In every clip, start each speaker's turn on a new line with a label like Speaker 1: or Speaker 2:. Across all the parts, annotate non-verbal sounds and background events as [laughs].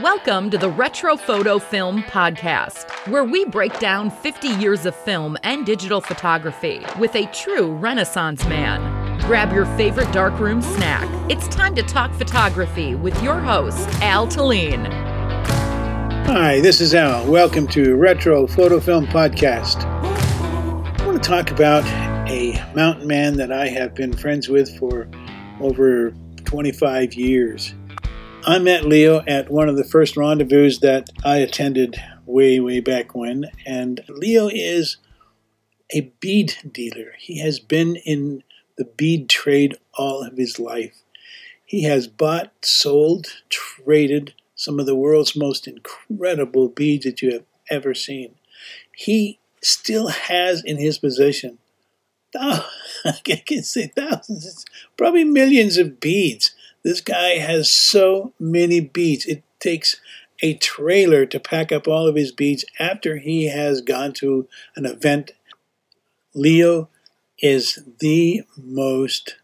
Speaker 1: Welcome to the Retro Photo Film Podcast, where we break down 50 years of film and digital photography with a true Renaissance man. Grab your favorite darkroom snack. It's time to talk photography with your host, Al Talene.
Speaker 2: Hi, this is Al. Welcome to Retro Photo Film Podcast. I want to talk about a mountain man that I have been friends with for over 25 years. I met Leo at one of the first rendezvous that I attended way, way back when. And Leo is a bead dealer. He has been in the bead trade all of his life. He has bought, sold, traded some of the world's most incredible beads that you have ever seen. He still has in his possession, oh, [laughs] I can say thousands, probably millions of beads this guy has so many beads. It takes a trailer to pack up all of his beads after he has gone to an event. Leo is the most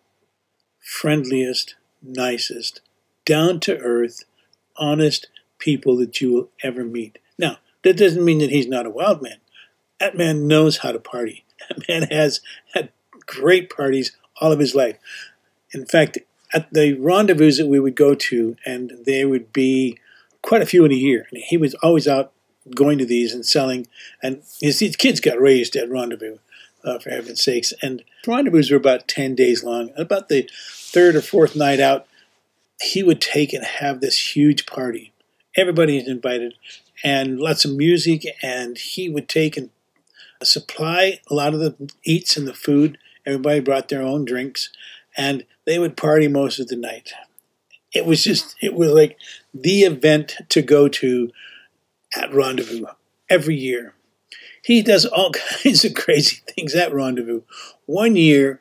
Speaker 2: friendliest, nicest, down to earth, honest people that you will ever meet. Now, that doesn't mean that he's not a wild man. That man knows how to party. [laughs] That man has had great parties all of his life. In fact, at the rendezvous that we would go to, and there would be quite a few in a year. And he was always out going to these and selling. And his, his kids got raised at rendezvous, uh, for heaven's sakes. And rendezvous were about 10 days long. About the third or fourth night out, he would take and have this huge party. Everybody is invited, and lots of music. And he would take and supply a lot of the eats and the food. Everybody brought their own drinks and they would party most of the night. It was just, it was like the event to go to at Rendezvous every year. He does all [laughs] kinds of crazy things at Rendezvous. One year,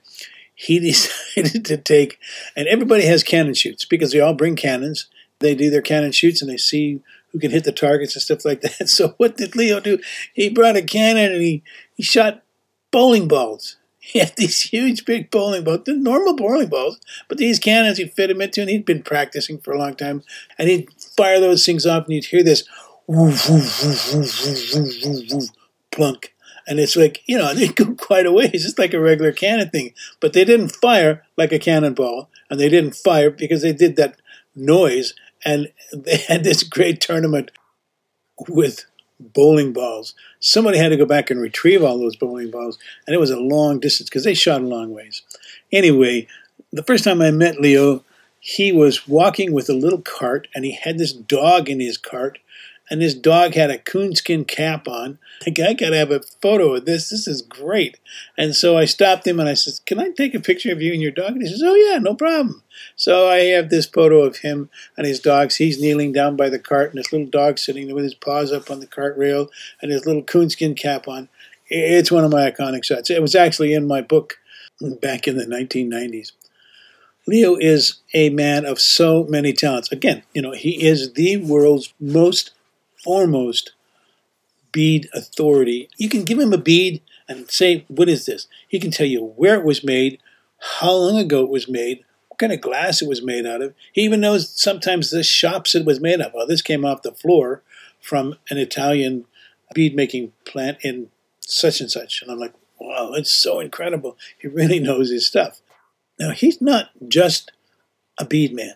Speaker 2: he [laughs] decided to take, and everybody has cannon shoots because they all bring cannons. They do their cannon shoots and they see who can hit the targets and stuff like that. [laughs] So what did Leo do? He brought a cannon and he, he shot bowling balls [laughs] he had these huge, big bowling balls, the normal bowling balls, but these cannons he'd fit them into, and he'd been practicing for a long time. And he'd fire those things off, and you'd hear this woof woof woof woof woof woof woof, plunk. And it's like, you know, [laughs] they go quite a ways. It's like a regular cannon thing. But they didn't fire like a cannonball, and they didn't fire because they did that noise. And [laughs] they had this great tournament with bowling balls. Somebody had to go back and retrieve all those bowling balls, and it was a long distance because they shot a long ways. Anyway, the first time I met Leo, he was walking with a little cart, and he had this dog in his cart, and this dog had a coonskin cap on. Like, I gotta have a photo of this. This is great. And so I stopped him and I said, Can I take a picture of you and your dog? And he says, Oh, yeah, no problem. So I have this photo of him and his dogs. He's kneeling down by the cart, and this little dog sitting there with his paws up on the cart rail and his little coonskin cap on. It's one of my iconic shots. It was actually in my book back in the 1990s. Leo is a man of so many talents. Again, you know, he is the world's most foremost bead authority. You can give him a bead and say, What is this? He can tell you where it was made, how long ago it was made, what kind of glass it was made out of. He even knows sometimes the shops it was made of. Well, this came off the floor from an Italian bead making plant in such and such. And I'm like, Wow, it's so incredible. He really [laughs] knows his stuff. Now, he's not just a bead man.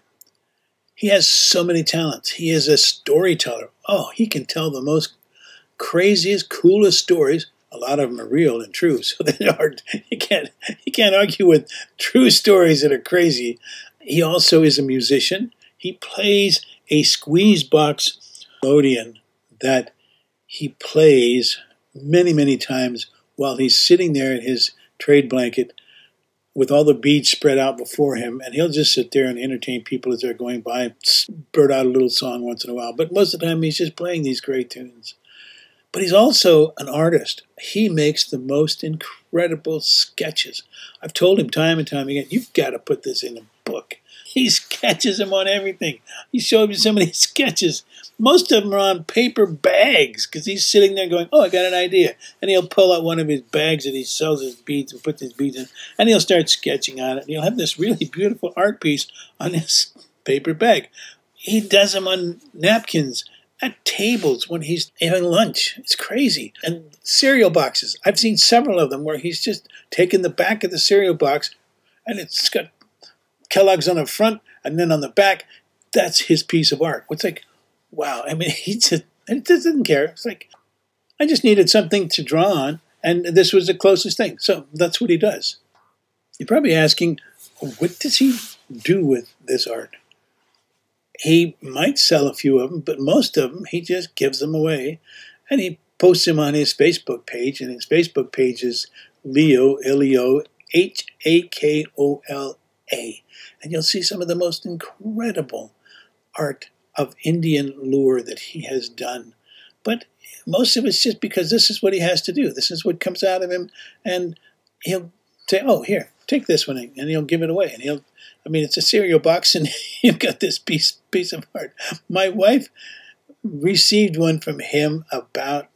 Speaker 2: He has so many talents. He is a storyteller. Oh, he can tell the most craziest, coolest stories. A lot of them are real and true, [laughs] so they are. You can't you can't argue with true stories that are crazy. He also is a musician. He plays a squeeze box melodeon that he plays many many times while he's sitting there in his trade blanket with all the beads spread out before him, and he'll just sit there and entertain people as they're going by, spurt out a little song once in a while. But most of the time, he's just playing these great tunes. But he's also an artist. He makes the most incredible sketches. I've told him time and time again, you've got to put this in a. [laughs] He sketches him on everything. He showed me so many [laughs] sketches. Most of them are on paper bags because he's sitting there going, Oh, I got an idea. And he'll pull out one of his bags that he sells his beads and puts his beads in, and he'll start sketching on it. And he'll have this really beautiful art piece on this [laughs] paper bag. he does them on napkins at tables when he's having lunch. It's crazy. And cereal boxes. I've seen several of them where he's just taken the back of the cereal box and it's got Kellogg's on the front and then on the back. That's his piece of art. It's like, wow. I mean, [laughs] he just, he just didn't care. It's like, I just needed something to draw on, and this was the closest thing. So that's what he does. You're probably asking, what does he do with this art? He might sell a few of them, but most of them he just gives them away, and he posts them on his Facebook page. And his Facebook page is Leo L E O H A K O L A, and you'll see some of the most incredible art of Indian lure that he has done. But most of it's just because this is what he has to do. This is what comes out of him, and he'll say, "Oh, here, take this one," and he'll give it away. And he'll, I mean, it's a cereal box, and [laughs] you've got this piece piece of art. My wife received one from him about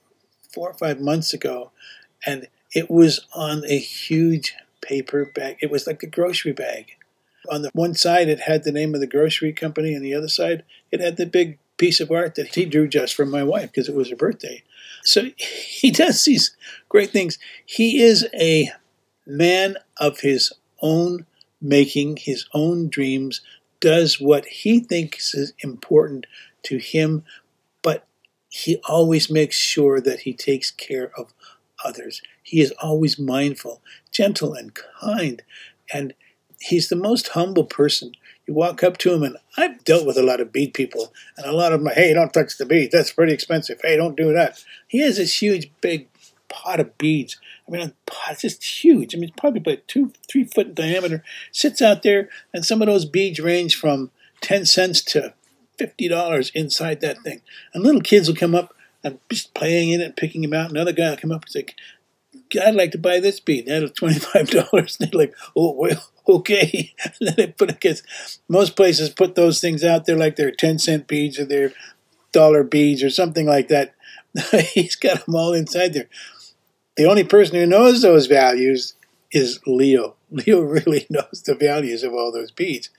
Speaker 2: four or five months ago, and it was on a huge paper bag. It was like a grocery bag. On the one side, it had the name of the grocery company, and the other side, it had the big piece of art that he drew just for my wife because it was her birthday. So [laughs] he does these great things. He is a man of his own making, his own dreams, does what he thinks is important to him, but he always makes sure that he takes care of others. He is always mindful, gentle, and kind, and he's the most humble person. You walk up to him, and I've dealt with a lot of bead people, and a lot of them are, hey, don't touch the bead. That's pretty expensive. Hey, don't do that. He has this huge, big pot of beads. I mean, it's just huge. I mean, it's probably about two, three foot in diameter. Sits out there, and some of those beads range from 10 cents to $50 inside that thing. And little kids will come up and just playing in it, picking them out. Another guy will come up and say, I'd like to buy this bead. That's $25. And [laughs] they're like, oh, well, okay. and [laughs] then they put because most places put those things out there like they're 10 cent beads or they're dollar beads or something like that. [laughs] He's got them all inside there. The only person who knows those values is Leo. [laughs] Leo really knows the values of all those beads.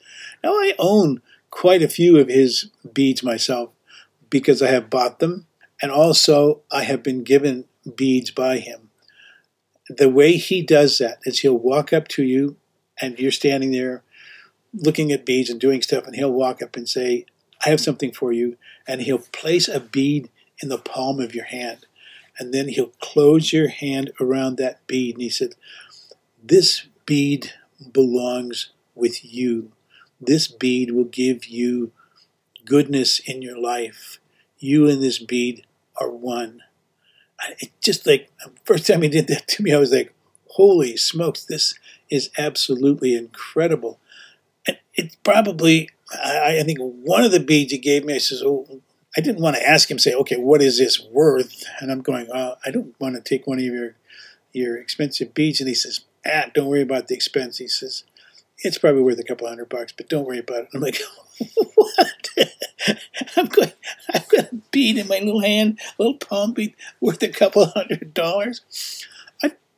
Speaker 2: Now, I own quite a few of his beads myself because I have bought them, and also I have been given beads by him. The way he does that is he'll walk up to you and you're standing there looking at beads and doing stuff, and he'll walk up and say, I have something for you. And he'll place a bead in the palm of your hand. And then he'll close your hand around that bead. And he said, This bead belongs with you. This bead will give you goodness in your life. You and this bead are one. It just like, first time he did that to me, I was like, holy smokes, this is absolutely incredible. And it's probably, I, I think one of the beads he gave me, I says, oh, I didn't want to ask him, say, okay, what is this worth? And I'm going, well, I don't want to take one of your your expensive beads. And he says, ah, don't worry about the expense. He says, it's probably worth a couple hundred bucks, but don't worry about it. I'm like, [laughs] what? [laughs] I'm going, I've got a bead in my little hand, little palm bead worth a couple hundred dollars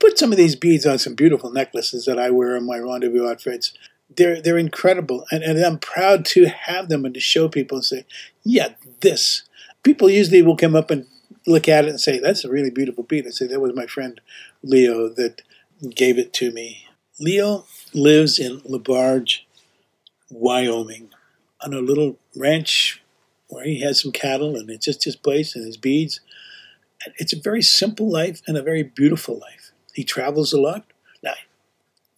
Speaker 2: put some of these beads on some beautiful necklaces that I wear on my rendezvous outfits. They're they're incredible, and, and I'm proud to have them and to show people and say, yeah, this. People usually will come up and look at it and say, that's a really beautiful bead. I say that was my friend Leo that gave it to me. Leo lives in LaBarge, Wyoming, on a little ranch where he has some cattle and it's just his place and his beads. It's a very simple life and a very beautiful life. He travels a lot. Now,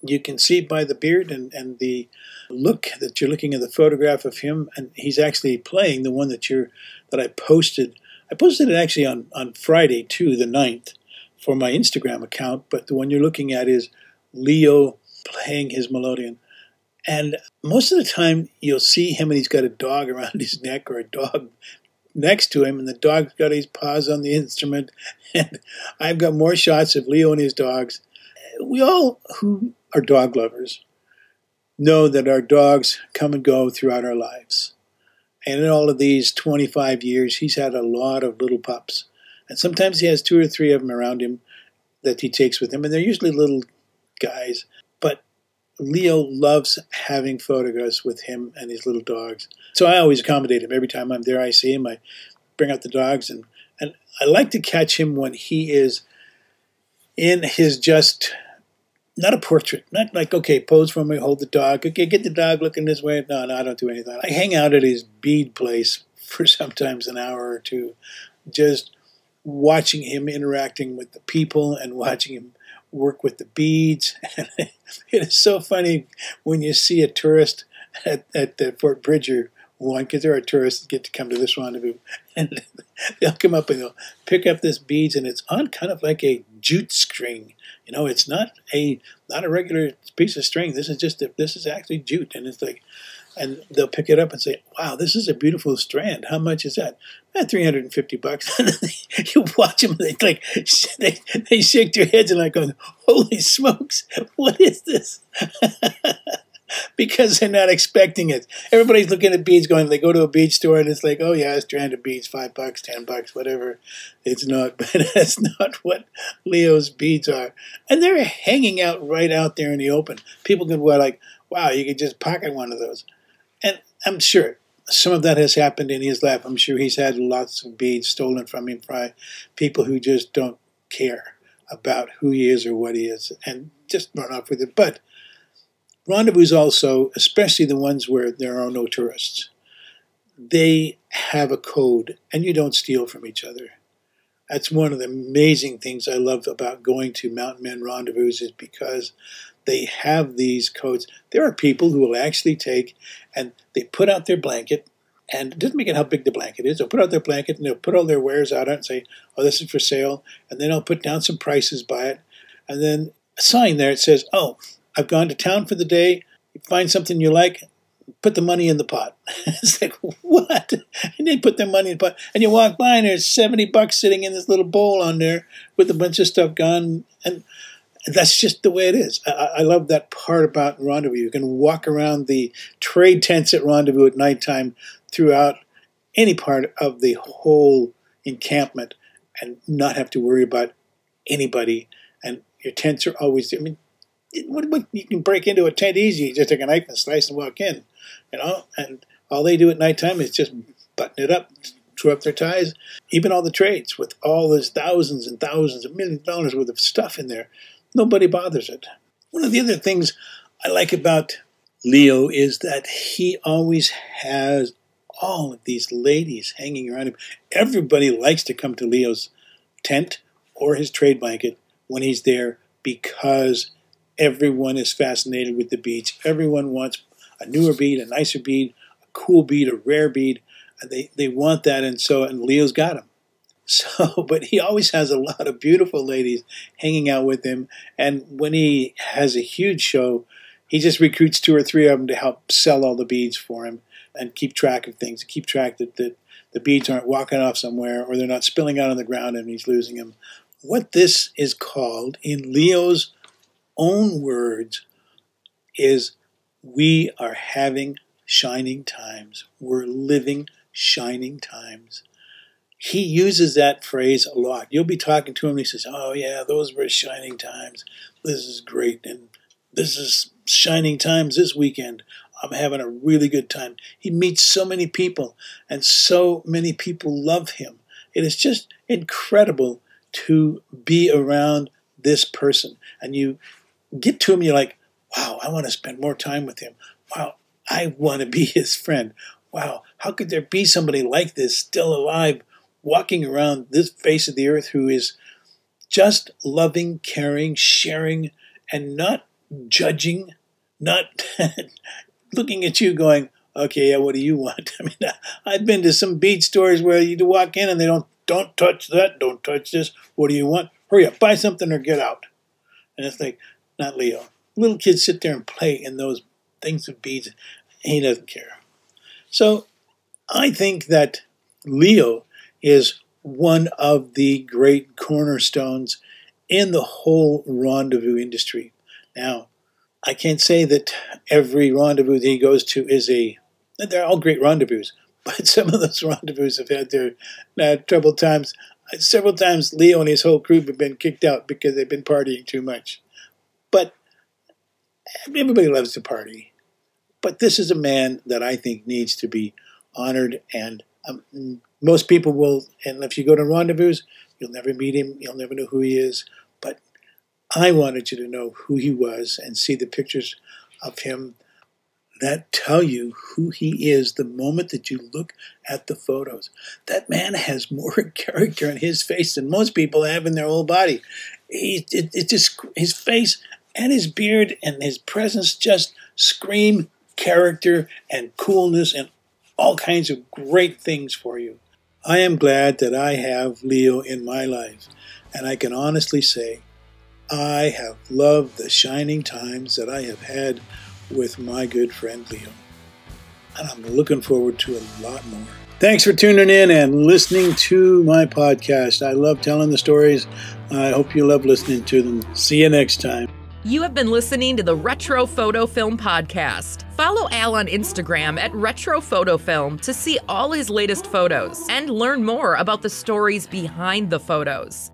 Speaker 2: you can see by the beard and, and the look that you're looking at the photograph of him, and he's actually playing the one that you're that I posted. I posted it actually on, on Friday too, the 9th, for my Instagram account, but the one you're looking at is Leo playing his melodeon. And most of the time, you'll see him and he's got a dog [laughs] around his neck or a dog next to him, and the dog's got his paws on the instrument. [laughs] And I've got more shots of Leo and his dogs. We all who are dog lovers know that our dogs come and go throughout our lives. And in all of these 25 years, he's had a lot of little pups. And sometimes he has two or three of them around him that he takes with him, and they're usually little guys. Leo loves having photographs with him and his little dogs. So I always accommodate him. Every time I'm there, I see him. I bring out the dogs, and, and I like to catch him when he is in his just not a portrait, not like okay, pose for me, hold the dog, okay, get the dog looking this way. No, no, I don't do any of that. I hang out at his bead place [laughs] for sometimes an hour or two, just watching him interacting with the people and watching him work with the beads. [laughs] It is so funny when you see a tourist at, at the Fort Bridger one, because there are tourists that get to come to this rendezvous, and [laughs] they'll come up and they'll pick up this beads, and it's on kind of like a jute string. You know, it's not a not a regular piece of string. This is just a, this is actually jute, and it's like and they'll pick it up and say, "Wow, this is a beautiful strand. How much is that?" Eh, Three hundred and fifty bucks. [laughs] you watch them, they like they, they shake their heads and like, going, "Holy smokes, what is this?" [laughs] because they're not expecting it. Everybody's looking at beads, going. They go to a bead store and it's like, "Oh yeah, a strand of beads, five bucks, ten bucks, whatever." It's not, [laughs] but that's not what Leo's beads are, and they're hanging out right out there in the open. People can wear like, "Wow, you could just pocket one of those." And I'm sure some of that has happened in his life. I'm sure he's had lots of beads stolen from him by people who just don't care about who he is or what he is and just run off with it. But rendezvous also, especially the ones where there are no tourists, they have a code and you don't steal from each other. That's one of the amazing things I love about going to Mountain Men rendezvous is because they have these codes. There are people who will actually take and they put out their blanket, and it doesn't make it how big the blanket is. They'll put out their blanket and they'll put all their wares out and say, "Oh, this is for sale," and then they'll put down some prices by it, and then a sign there it says, "Oh, I've gone to town for the day. Find something you like." Put the money in the pot. [laughs] it's like what? And they put their money in the pot, and you walk by, and there's seventy bucks sitting in this little bowl on there with a bunch of stuff gone. And that's just the way it is. I, I, love that part about Rendezvous. You can walk around the trade tents at Rendezvous at nighttime throughout any part of the whole encampment and not have to worry about anybody. And your tents are always, I mean, you can break into a tent easy. You just take a knife and slice and walk in, you know. And all they do at nighttime is just button it up, screw up their ties. Even all the trades with all those thousands and thousands of millions of dollars worth of stuff in there nobody bothers it. One of the other things I like about Leo is that he always has all of these ladies hanging around him. Everybody likes to come to Leo's tent or his trade blanket when he's there because everyone is fascinated with the beads. Everyone wants a newer bead, a nicer bead, a cool bead, a rare bead. They, they want that, and so and Leo's got them. [laughs] So, but he always has a lot of beautiful ladies hanging out with him. And when he has a huge show, he just recruits two or three of them to help sell all the beads for him and keep track of things, keep track that, that the beads aren't walking off somewhere or they're not spilling out on the ground and he's losing them. What this is called, in Leo's own words, is we are having shining times. We're living shining times he uses that phrase a lot. You'll be talking to him, he says, Oh, yeah, those were shining times. This is great. And this is shining times this weekend. I'm having a really good time. He meets so many people, and so many people love him. It is just incredible to be around this person. And you get to him, you're like, Wow, I want to spend more time with him. Wow, I want to be [laughs] his friend. Wow, how could there be somebody like this still alive walking around this face of the earth who is just loving, caring, sharing, and not judging, not [laughs] looking at you going, okay, yeah, what do you want? [laughs] I mean, I've been to some beach stores where you walk in and they don't, don't touch that, don't touch this. What do you want? Hurry up, buy something or get out. And it's like, not Leo. Little kids sit there and play in those things of beads. He doesn't care. So I think that Leo is one of the great cornerstones in the whole rendezvous industry. Now, I can't say that every rendezvous that he goes to is a, they're all great rendezvous, [laughs] but some of those rendezvous have had their uh, troubled times. Several times, Leo and his whole crew have been kicked out because they've been partying too much. But everybody loves to party, but this is a man that I think needs to be honored. And um, most people will, and if you go to rendezvous, you'll never meet him, you'll never know who he is. But I wanted you to know who he was and see the pictures of him that tell you who he is the moment that you look at the photos. That man has more [laughs] character in his face than most people have in their whole body. He, it, it just his face and his beard and his presence just scream character and coolness and all kinds of great things for you. I am glad that I have Leo in my life, and I can honestly say I have loved the shining times that I have had with my good friend Leo. And I'm looking forward to a lot more. Thanks for tuning in and listening to my podcast. I love telling the stories. I hope you love listening to them. See you next time.
Speaker 1: You have been listening to the Retro Photo Film Podcast. Follow Al on Instagram at Retro Photo Film to see all his latest photos and learn more about the stories behind the photos.